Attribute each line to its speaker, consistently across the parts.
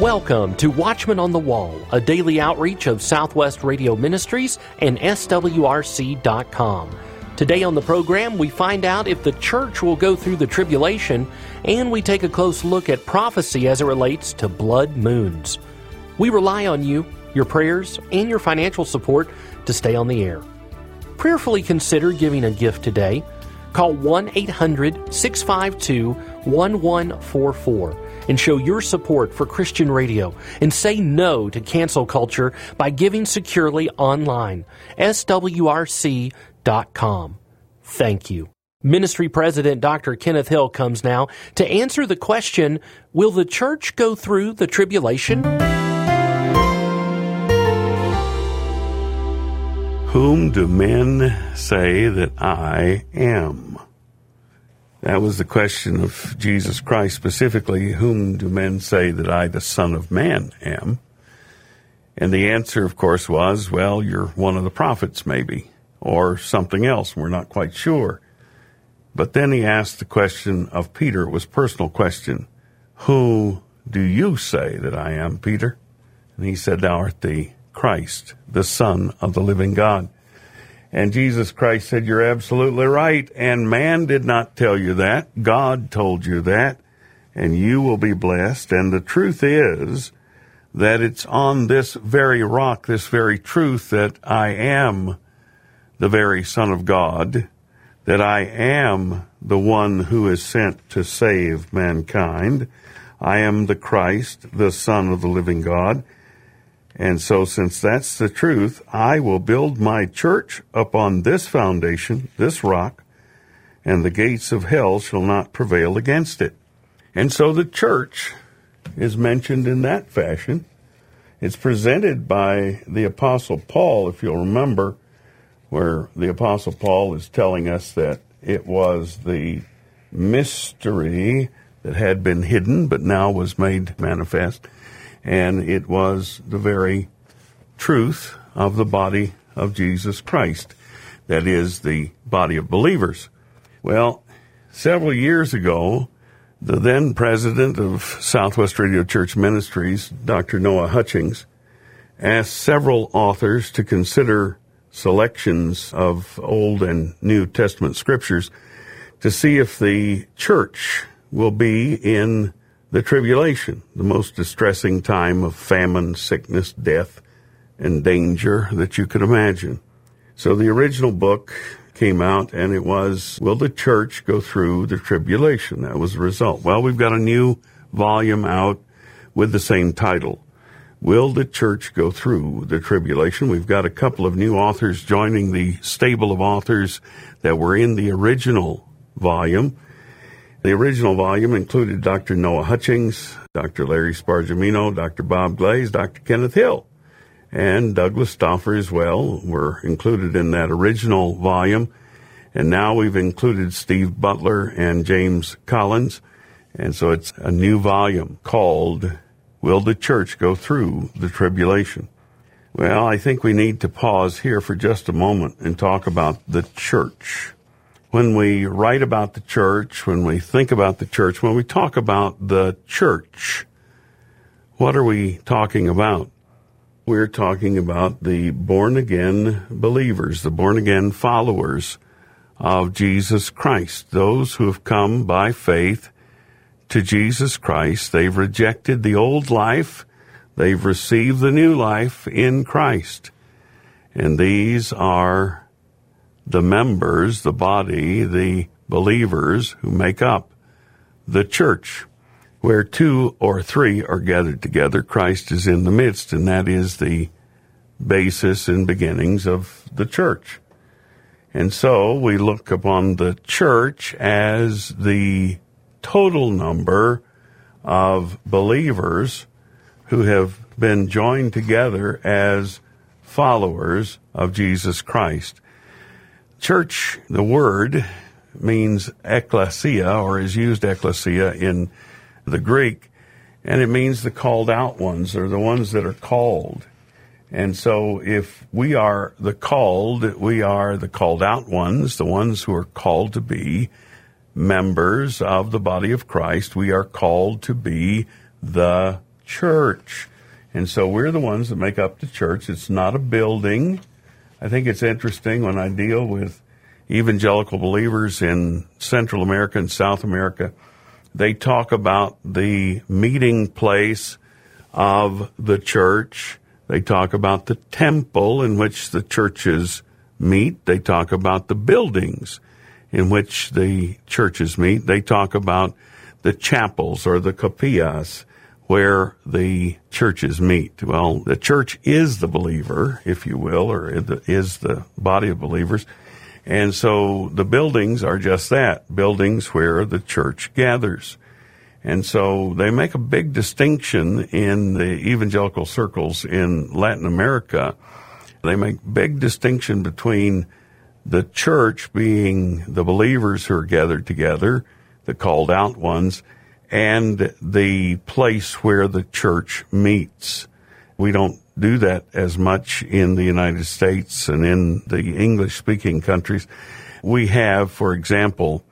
Speaker 1: Welcome to Watchman on the Wall, a daily outreach of Southwest Radio Ministries and SWRC.com. Today on the program, we find out if the church will go through the tribulation, and we take a close look at prophecy as it relates to blood moons. We rely on you, your prayers, and your financial support to stay on the air. Prayerfully consider giving a gift today. Call 1 800 652 1144 and show your support for Christian radio and say no to cancel culture by giving securely online. SWRC.com. Thank you. Ministry President Dr. Kenneth Hill comes now to answer the question Will the church go through the tribulation?
Speaker 2: Whom do men say that I am? That was the question of Jesus Christ specifically. Whom do men say that I, the Son of Man, am? And the answer, of course, was, well, you're one of the prophets, maybe, or something else. We're not quite sure. But then he asked the question of Peter. It was a personal question. Who do you say that I am, Peter? And he said, Thou art the Christ, the Son of the living God. And Jesus Christ said, You're absolutely right. And man did not tell you that. God told you that. And you will be blessed. And the truth is that it's on this very rock, this very truth, that I am the very Son of God, that I am the one who is sent to save mankind. I am the Christ, the Son of the living God. And so, since that's the truth, I will build my church upon this foundation, this rock, and the gates of hell shall not prevail against it. And so the church is mentioned in that fashion. It's presented by the Apostle Paul, if you'll remember, where the Apostle Paul is telling us that it was the mystery that had been hidden but now was made manifest and it was the very truth of the body of Jesus Christ. That is the body of believers. Well, several years ago, the then president of Southwest Radio Church Ministries, Dr. Noah Hutchings, asked several authors to consider selections of Old and New Testament scriptures to see if the church will be in the tribulation, the most distressing time of famine, sickness, death, and danger that you could imagine. So the original book came out and it was, Will the church go through the tribulation? That was the result. Well, we've got a new volume out with the same title. Will the church go through the tribulation? We've got a couple of new authors joining the stable of authors that were in the original volume. The original volume included Dr. Noah Hutchings, Dr. Larry Spargimino, Dr. Bob Glaze, Dr. Kenneth Hill, and Douglas Stauffer as well were included in that original volume. And now we've included Steve Butler and James Collins. And so it's a new volume called Will the Church Go Through the Tribulation? Well, I think we need to pause here for just a moment and talk about the church when we write about the church, when we think about the church, when we talk about the church, what are we talking about? We're talking about the born again believers, the born again followers of Jesus Christ, those who have come by faith to Jesus Christ. They've rejected the old life. They've received the new life in Christ. And these are the members, the body, the believers who make up the church. Where two or three are gathered together, Christ is in the midst, and that is the basis and beginnings of the church. And so we look upon the church as the total number of believers who have been joined together as followers of Jesus Christ. Church, the word means ecclesia, or is used ecclesia in the Greek, and it means the called out ones, or the ones that are called. And so if we are the called, we are the called out ones, the ones who are called to be members of the body of Christ. We are called to be the church. And so we're the ones that make up the church. It's not a building. I think it's interesting when I deal with evangelical believers in Central America and South America. They talk about the meeting place of the church. They talk about the temple in which the churches meet. They talk about the buildings in which the churches meet. They talk about the chapels or the capillas where the churches meet. Well, the church is the believer, if you will, or is the body of believers. And so the buildings are just that buildings where the church gathers. And so they make a big distinction in the evangelical circles in Latin America. They make big distinction between the church being the believers who are gathered together, the called out ones, and the place where the church meets. We don't do that as much in the United States and in the English speaking countries. We have, for example,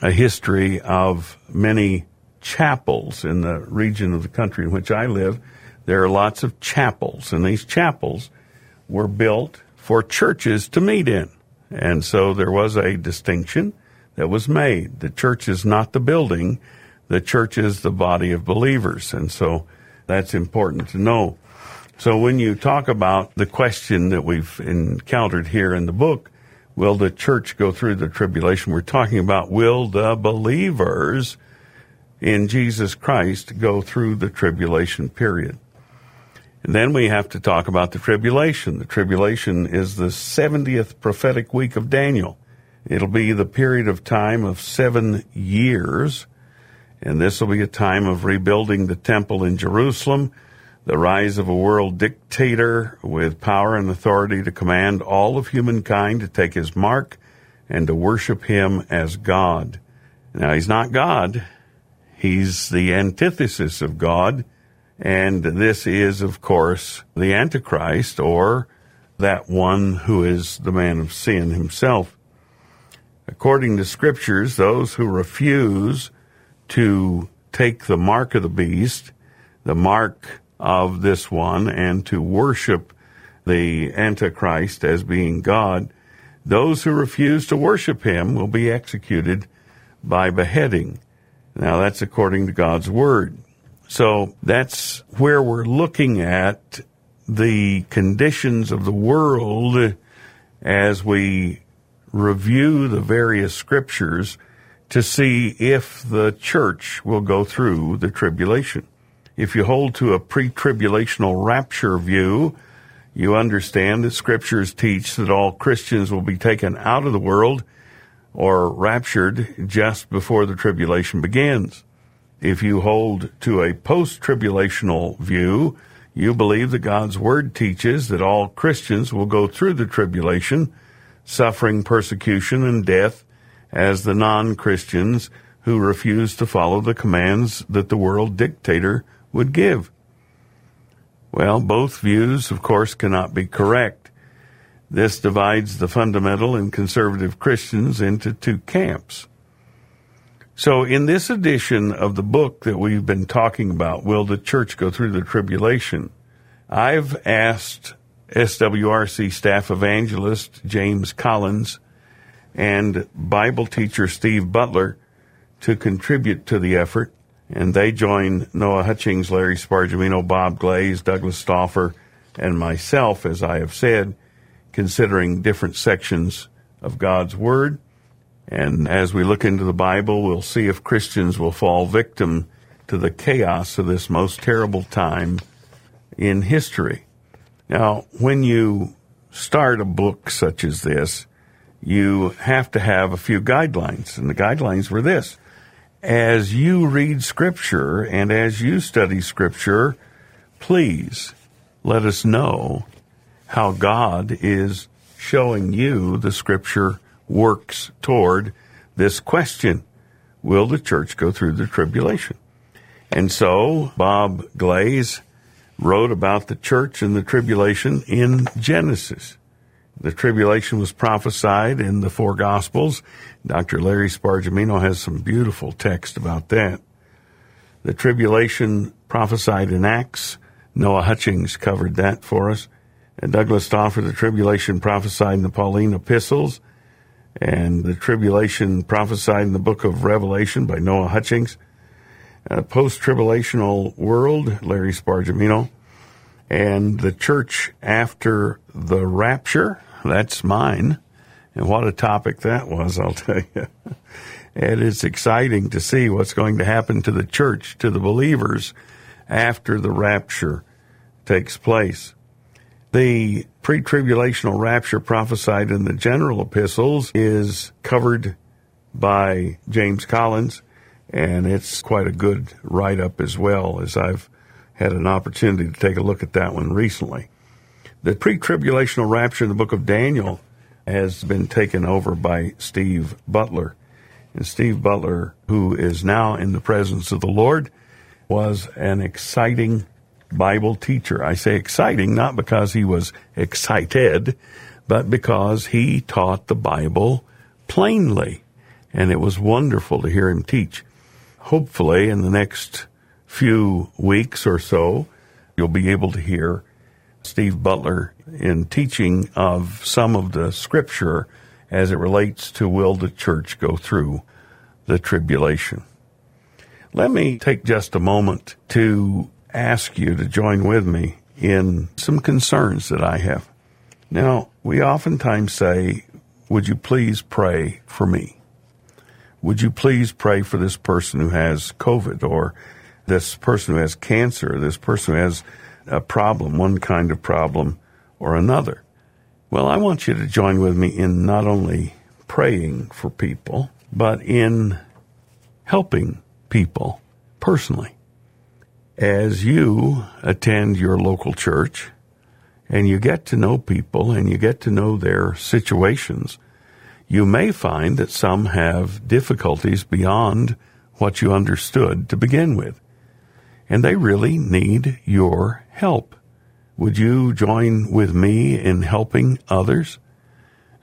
Speaker 2: a history of many chapels in the region of the country in which I live. There are lots of chapels, and these chapels were built for churches to meet in. And so there was a distinction that was made. The church is not the building, the church is the body of believers. And so that's important to know. So when you talk about the question that we've encountered here in the book, will the church go through the tribulation? We're talking about will the believers in Jesus Christ go through the tribulation period. And then we have to talk about the tribulation. The tribulation is the 70th prophetic week of Daniel. It'll be the period of time of seven years, and this will be a time of rebuilding the temple in Jerusalem, the rise of a world dictator with power and authority to command all of humankind to take his mark and to worship him as God. Now, he's not God. He's the antithesis of God. And this is, of course, the Antichrist or that one who is the man of sin himself. According to scriptures, those who refuse to take the mark of the beast, the mark of this one, and to worship the Antichrist as being God, those who refuse to worship him will be executed by beheading. Now, that's according to God's Word. So that's where we're looking at the conditions of the world as we review the various scriptures to see if the church will go through the tribulation. If you hold to a pre tribulational rapture view, you understand that scriptures teach that all Christians will be taken out of the world or raptured just before the tribulation begins. If you hold to a post tribulational view, you believe that God's Word teaches that all Christians will go through the tribulation, suffering persecution and death, as the non Christians who refuse to follow the commands that the world dictator would give. Well, both views, of course, cannot be correct. This divides the fundamental and conservative Christians into two camps. So, in this edition of the book that we've been talking about, Will the Church Go Through the Tribulation? I've asked SWRC staff evangelist James Collins and Bible teacher Steve Butler to contribute to the effort. And they join Noah Hutchings, Larry Spargimino, Bob Glaze, Douglas Stauffer, and myself, as I have said, considering different sections of God's Word. And as we look into the Bible, we'll see if Christians will fall victim to the chaos of this most terrible time in history. Now, when you start a book such as this, you have to have a few guidelines. And the guidelines were this. As you read Scripture and as you study Scripture, please let us know how God is showing you the scripture works toward this question Will the church go through the tribulation? And so Bob Glaze wrote about the church and the tribulation in Genesis. The tribulation was prophesied in the four Gospels. Dr. Larry Spargimino has some beautiful text about that. The tribulation prophesied in Acts. Noah Hutchings covered that for us. And Douglas Stauffer, the tribulation prophesied in the Pauline epistles. And the tribulation prophesied in the book of Revelation by Noah Hutchings. Post tribulational world, Larry Spargimino. And the church after the rapture, that's mine. And what a topic that was, I'll tell you. and it's exciting to see what's going to happen to the church, to the believers after the rapture takes place. The pre tribulational rapture prophesied in the general epistles is covered by James Collins, and it's quite a good write up as well, as I've had an opportunity to take a look at that one recently. The pre tribulational rapture in the book of Daniel has been taken over by Steve Butler. And Steve Butler, who is now in the presence of the Lord, was an exciting Bible teacher. I say exciting not because he was excited, but because he taught the Bible plainly. And it was wonderful to hear him teach. Hopefully, in the next few weeks or so, you'll be able to hear Steve Butler in teaching of some of the scripture as it relates to will the church go through the tribulation. Let me take just a moment to ask you to join with me in some concerns that I have. Now, we oftentimes say, Would you please pray for me? Would you please pray for this person who has COVID or this person who has cancer, this person who has a problem, one kind of problem or another. Well, I want you to join with me in not only praying for people, but in helping people personally. As you attend your local church and you get to know people and you get to know their situations, you may find that some have difficulties beyond what you understood to begin with and they really need your help. Would you join with me in helping others?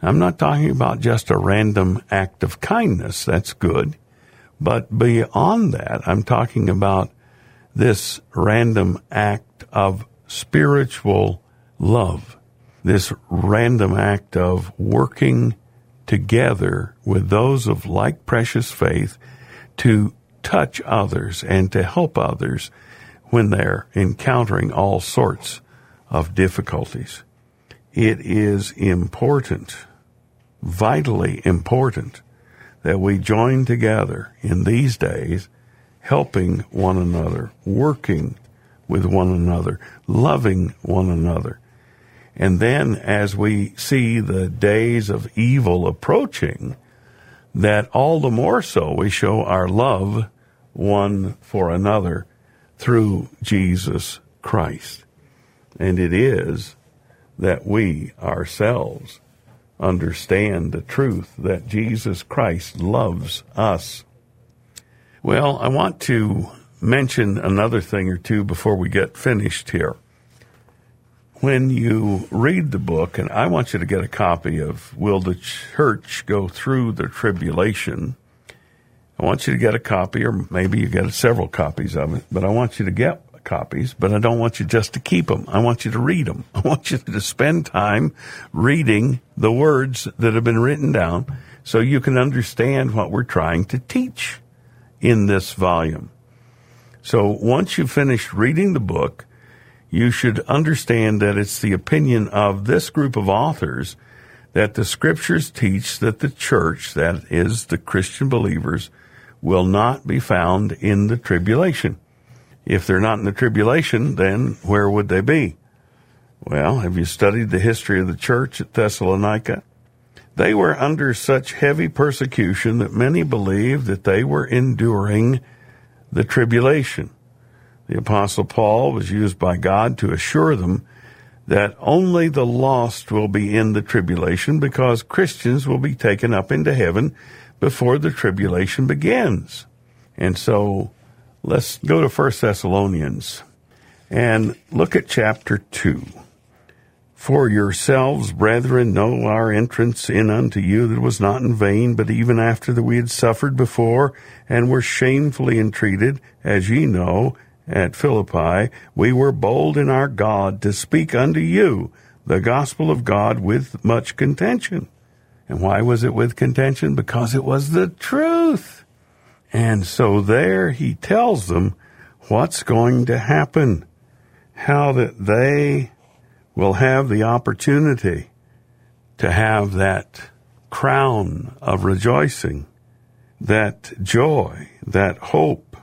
Speaker 2: I'm not talking about just a random act of kindness. That's good. But beyond that, I'm talking about this random act of spiritual love, this random act of working together with those of like precious faith to touch others and to help others when they're encountering all sorts of difficulties. It is important, vitally important, that we join together in these days, helping one another, working with one another, loving one another. And then as we see the days of evil approaching, that all the more so we show our love one for another through Jesus Christ. And it is that we ourselves understand the truth that Jesus Christ loves us. Well, I want to mention another thing or two before we get finished here when you read the book, and I want you to get a copy of Will the Church Go Through the Tribulation? I want you to get a copy, or maybe you get several copies of it, but I want you to get copies, but I don't want you just to keep them. I want you to read them. I want you to spend time reading the words that have been written down so you can understand what we're trying to teach in this volume. So once you've finished reading the book, you should understand that it's the opinion of this group of authors that the scriptures teach that the church, that is the Christian believers, will not be found in the tribulation. If they're not in the tribulation, then where would they be? Well, have you studied the history of the church at Thessalonica? They were under such heavy persecution that many believed that they were enduring the tribulation. The Apostle Paul was used by God to assure them that only the lost will be in the tribulation because Christians will be taken up into heaven before the tribulation begins. And so let's go to 1 Thessalonians and look at chapter 2. For yourselves, brethren, know our entrance in unto you that was not in vain, but even after that we had suffered before, and were shamefully entreated, as ye know, at Philippi, we were bold in our God to speak unto you the gospel of God with much contention. And why was it with contention? Because it was the truth. And so there he tells them what's going to happen, how that they will have the opportunity to have that crown of rejoicing, that joy, that hope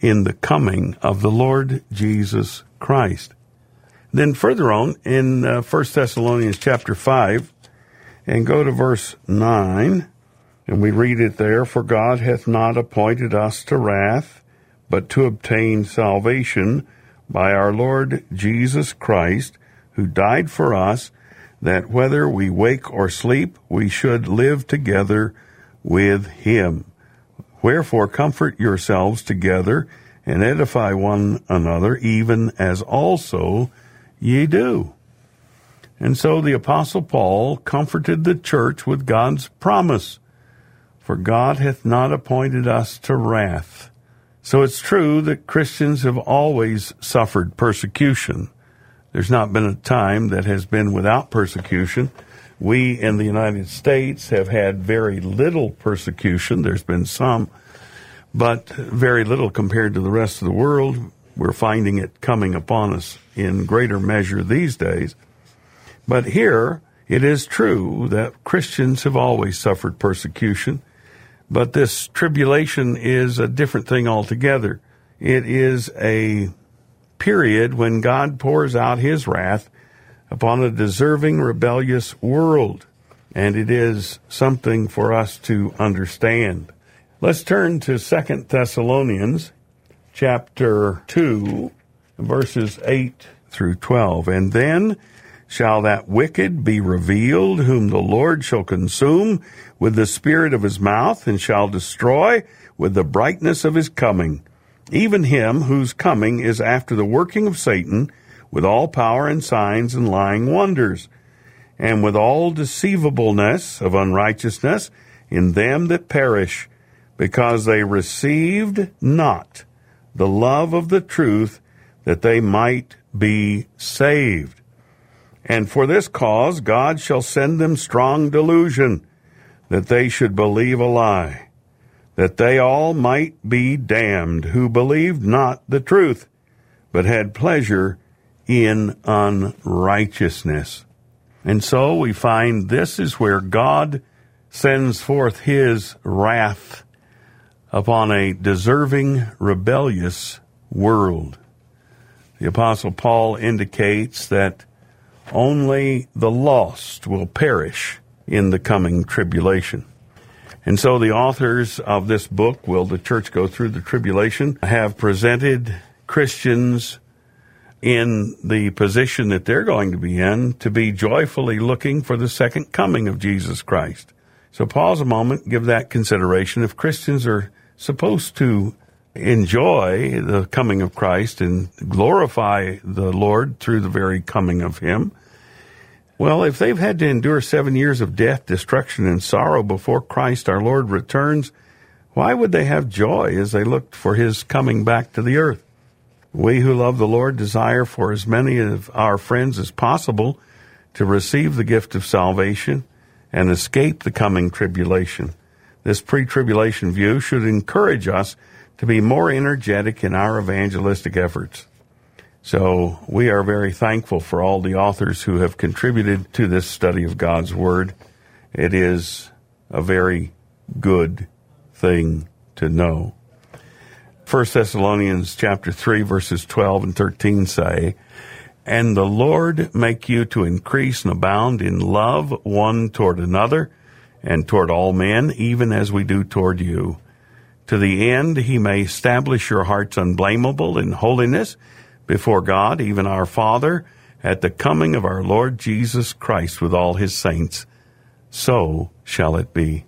Speaker 2: in the coming of the Lord Jesus Christ. Then further on in uh, 1 Thessalonians chapter 5, and go to verse 9, and we read it there, For God hath not appointed us to wrath, but to obtain salvation by our Lord Jesus Christ, who died for us, that whether we wake or sleep, we should live together with him. Wherefore comfort yourselves together and edify one another, even as also ye do. And so the Apostle Paul comforted the church with God's promise For God hath not appointed us to wrath. So it's true that Christians have always suffered persecution. There's not been a time that has been without persecution. We in the United States have had very little persecution. There's been some, but very little compared to the rest of the world. We're finding it coming upon us in greater measure these days. But here, it is true that Christians have always suffered persecution, but this tribulation is a different thing altogether. It is a period when God pours out his wrath upon a deserving, rebellious world. And it is something for us to understand. Let's turn to Second Thessalonians chapter 2, verses 8 through 12. And then shall that wicked be revealed, whom the Lord shall consume with the spirit of his mouth, and shall destroy with the brightness of his coming even him whose coming is after the working of Satan, with all power and signs and lying wonders, and with all deceivableness of unrighteousness in them that perish, because they received not the love of the truth that they might be saved. And for this cause God shall send them strong delusion, that they should believe a lie that they all might be damned who believed not the truth, but had pleasure in unrighteousness. And so we find this is where God sends forth his wrath upon a deserving, rebellious world. The Apostle Paul indicates that only the lost will perish in the coming tribulation. And so the authors of this book, Will the Church Go Through the Tribulation, have presented Christians in the position that they're going to be in to be joyfully looking for the second coming of Jesus Christ. So pause a moment, give that consideration. If Christians are supposed to enjoy the coming of Christ and glorify the Lord through the very coming of Him, well, if they've had to endure seven years of death, destruction, and sorrow before Christ our Lord returns, why would they have joy as they looked for his coming back to the earth? We who love the Lord desire for as many of our friends as possible to receive the gift of salvation and escape the coming tribulation. This pre tribulation view should encourage us to be more energetic in our evangelistic efforts. So we are very thankful for all the authors who have contributed to this study of God's Word. It is a very good thing to know. 1 Thessalonians chapter 3 verses 12 and 13 say, And the Lord make you to increase and abound in love one toward another and toward all men, even as we do toward you. To the end he may establish your hearts unblameable in holiness before God, even our Father, at the coming of our Lord Jesus Christ with all his saints. So shall it be.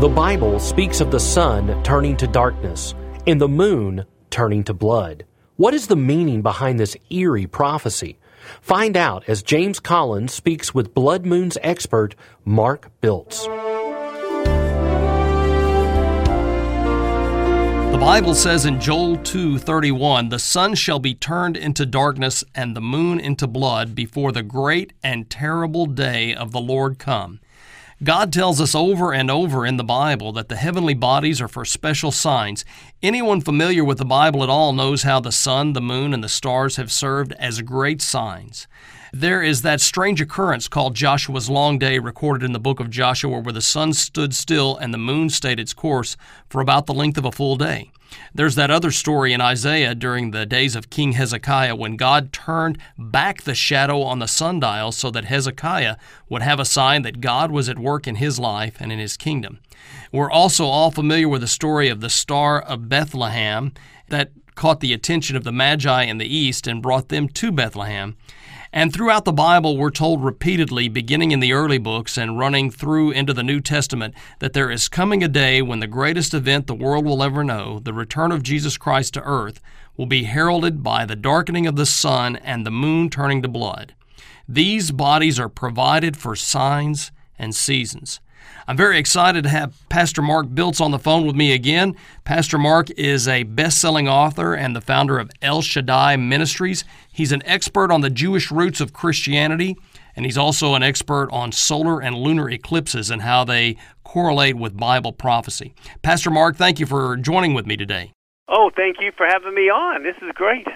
Speaker 1: The Bible speaks of the sun turning to darkness and the moon turning to blood. What is the meaning behind this eerie prophecy? Find out as James Collins speaks with blood moons expert Mark Biltz.
Speaker 3: The Bible says in Joel 2:31, "The sun shall be turned into darkness and the moon into blood before the great and terrible day of the Lord come." God tells us over and over in the Bible that the heavenly bodies are for special signs. Anyone familiar with the Bible at all knows how the sun, the moon, and the stars have served as great signs. There is that strange occurrence called Joshua's long day recorded in the book of Joshua where the sun stood still and the moon stayed its course for about the length of a full day. There's that other story in Isaiah during the days of King Hezekiah when God turned back the shadow on the sundial so that Hezekiah would have a sign that God was at work in his life and in his kingdom. We're also all familiar with the story of the Star of Bethlehem that caught the attention of the Magi in the east and brought them to Bethlehem. And throughout the Bible, we're told repeatedly, beginning in the early books and running through into the New Testament, that there is coming a day when the greatest event the world will ever know, the return of Jesus Christ to earth, will be heralded by the darkening of the sun and the moon turning to blood. These bodies are provided for signs and seasons. I'm very excited to have Pastor Mark Biltz on the phone with me again. Pastor Mark is a best selling author and the founder of El Shaddai Ministries. He's an expert on the Jewish roots of Christianity, and he's also an expert on solar and lunar eclipses and how they correlate with Bible prophecy. Pastor Mark, thank you for joining with me today.
Speaker 4: Oh, thank you for having me on. This is great.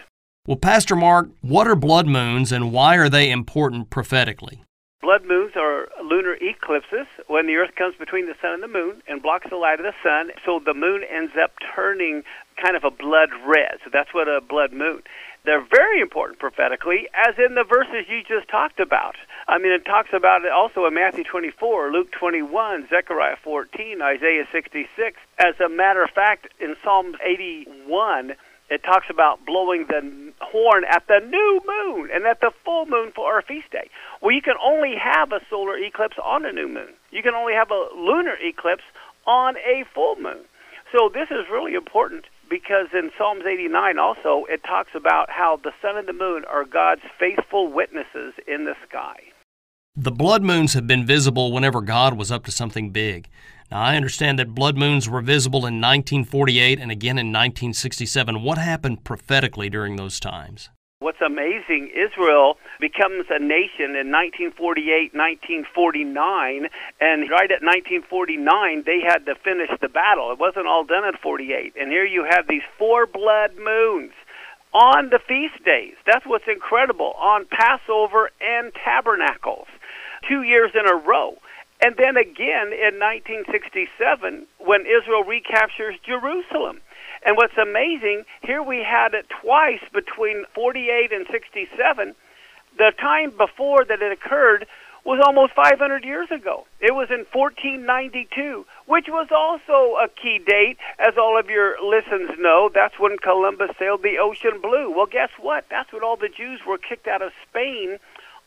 Speaker 3: Well, Pastor Mark, what are blood moons and why are they important prophetically?
Speaker 4: Blood moons are lunar eclipses when the Earth comes between the sun and the moon and blocks the light of the sun. So the moon ends up turning kind of a blood red. So that's what a blood moon. They're very important prophetically, as in the verses you just talked about. I mean, it talks about it also in Matthew 24, Luke 21, Zechariah 14, Isaiah 66. As a matter of fact, in Psalm 81, it talks about blowing the horn at the new moon and at the full moon for our feast day. Well, you can only have a solar eclipse on a new moon. You can only have a lunar eclipse on a full moon. So this is really important because in Psalms 89 also it talks about how the sun and the moon are God's faithful witnesses in the sky.
Speaker 3: The blood moons have been visible whenever God was up to something big. Now, I understand that blood moons were visible in 1948 and again in 1967. What happened prophetically during those times?
Speaker 4: What's amazing, Israel becomes a nation in 1948, 1949, and right at 1949, they had to finish the battle. It wasn't all done at 48. And here you have these four blood moons on the feast days. That's what's incredible on Passover and Tabernacles, two years in a row. And then again in 1967 when Israel recaptures Jerusalem. And what's amazing, here we had it twice between 48 and 67. The time before that it occurred was almost 500 years ago. It was in 1492, which was also a key date, as all of your listeners know. That's when Columbus sailed the ocean blue. Well, guess what? That's when all the Jews were kicked out of Spain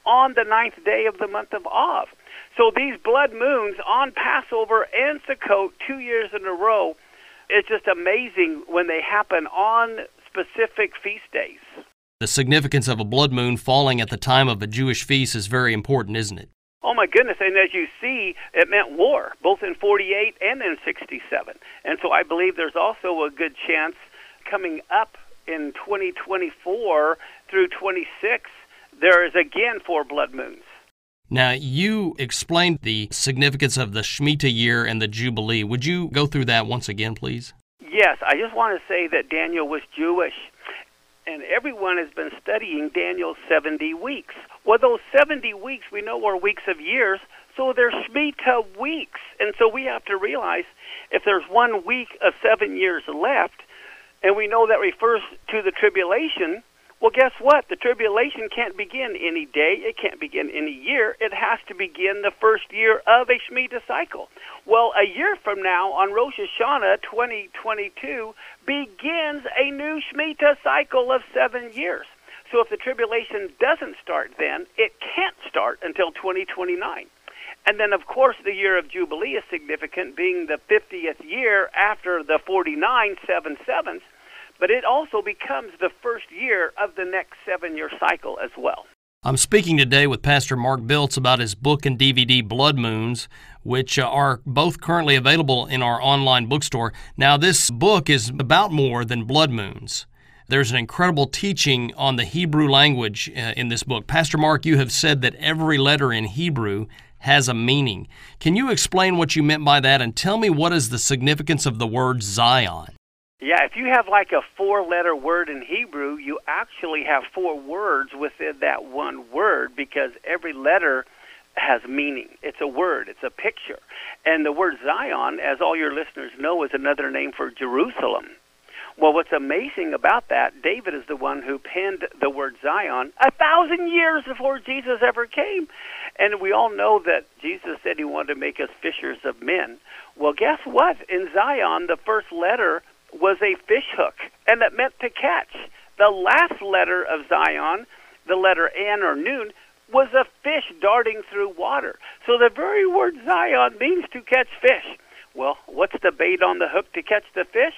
Speaker 4: on the ninth day of the month of Av. So these blood moons on Passover and Sukkot, two years in a row, it's just amazing when they happen on specific feast days.
Speaker 3: The significance of a blood moon falling at the time of a Jewish feast is very important, isn't it?
Speaker 4: Oh my goodness! And as you see, it meant war, both in '48 and in '67. And so I believe there's also a good chance coming up in 2024 through 26, there is again four blood moons.
Speaker 3: Now, you explained the significance of the Shemitah year and the Jubilee. Would you go through that once again, please?
Speaker 4: Yes, I just want to say that Daniel was Jewish, and everyone has been studying Daniel's 70 weeks. Well, those 70 weeks we know are weeks of years, so they're Shemitah weeks. And so we have to realize if there's one week of seven years left, and we know that refers to the tribulation, well, guess what? The tribulation can't begin any day. It can't begin any year. It has to begin the first year of a Shemitah cycle. Well, a year from now, on Rosh Hashanah 2022, begins a new Shemitah cycle of seven years. So if the tribulation doesn't start then, it can't start until 2029. And then, of course, the year of Jubilee is significant, being the 50th year after the 49 seven sevens but it also becomes the first year of the next seven year cycle as well.
Speaker 3: I'm speaking today with Pastor Mark Biltz about his book and DVD, Blood Moons, which uh, are both currently available in our online bookstore. Now, this book is about more than blood moons. There's an incredible teaching on the Hebrew language uh, in this book. Pastor Mark, you have said that every letter in Hebrew has a meaning. Can you explain what you meant by that and tell me what is the significance of the word Zion?
Speaker 4: Yeah, if you have like a four letter word in Hebrew, you actually have four words within that one word because every letter has meaning. It's a word, it's a picture. And the word Zion, as all your listeners know, is another name for Jerusalem. Well, what's amazing about that, David is the one who penned the word Zion a thousand years before Jesus ever came. And we all know that Jesus said he wanted to make us fishers of men. Well, guess what? In Zion, the first letter was a fish hook, and that meant to catch. The last letter of Zion, the letter N or Nun, was a fish darting through water. So the very word Zion means to catch fish. Well, what's the bait on the hook to catch the fish?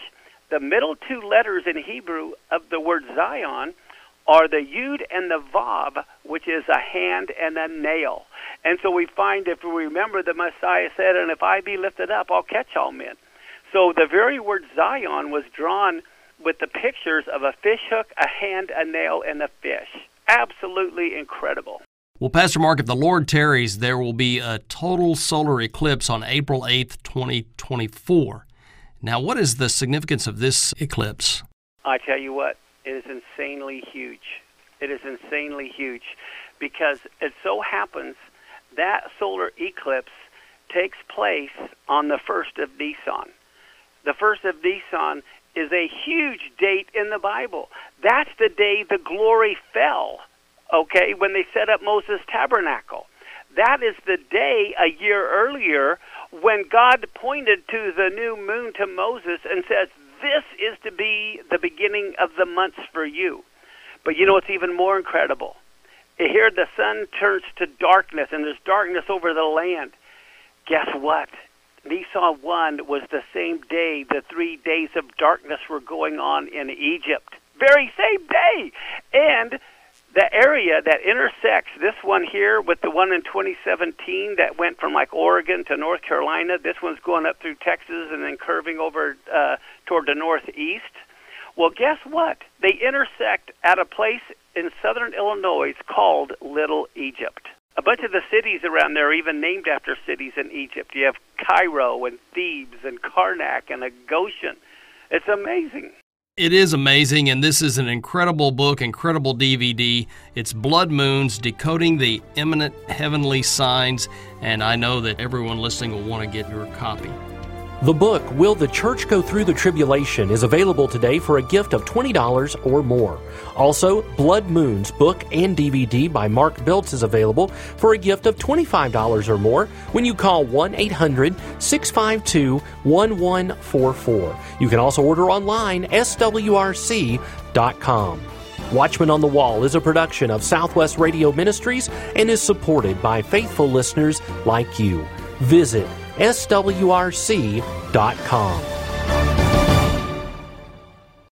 Speaker 4: The middle two letters in Hebrew of the word Zion are the Yud and the Vav, which is a hand and a nail. And so we find, if we remember, the Messiah said, And if I be lifted up, I'll catch all men. So the very word Zion was drawn with the pictures of a fish hook, a hand, a nail, and a fish. Absolutely incredible.
Speaker 3: Well, Pastor Mark, if the Lord tarries, there will be a total solar eclipse on April 8th, 2024. Now, what is the significance of this eclipse?
Speaker 4: I tell you what, it is insanely huge. It is insanely huge because it so happens that solar eclipse takes place on the 1st of Nisan the first of Nisan is a huge date in the Bible. That's the day the glory fell, okay, when they set up Moses' tabernacle. That is the day a year earlier when God pointed to the new moon to Moses and says, This is to be the beginning of the months for you. But you know what's even more incredible? Here the sun turns to darkness and there's darkness over the land. Guess what? Nisan 1 was the same day the three days of darkness were going on in Egypt. Very same day. And the area that intersects this one here with the one in 2017 that went from like Oregon to North Carolina, this one's going up through Texas and then curving over uh, toward the northeast. Well, guess what? They intersect at a place in southern Illinois called Little Egypt a bunch of the cities around there are even named after cities in Egypt. You have Cairo and Thebes and Karnak and Goshen. It's amazing.
Speaker 3: It is amazing, and this is an incredible book, incredible DVD. It's Blood Moons Decoding the Imminent Heavenly Signs, and I know that everyone listening will want to get your copy.
Speaker 1: The book, Will the Church Go Through the Tribulation, is available today for a gift of $20 or more. Also, Blood Moons book and DVD by Mark Biltz is available for a gift of $25 or more when you call 1 800 652 1144. You can also order online swrc.com. Watchman on the Wall is a production of Southwest Radio Ministries and is supported by faithful listeners like you. Visit swrc.com.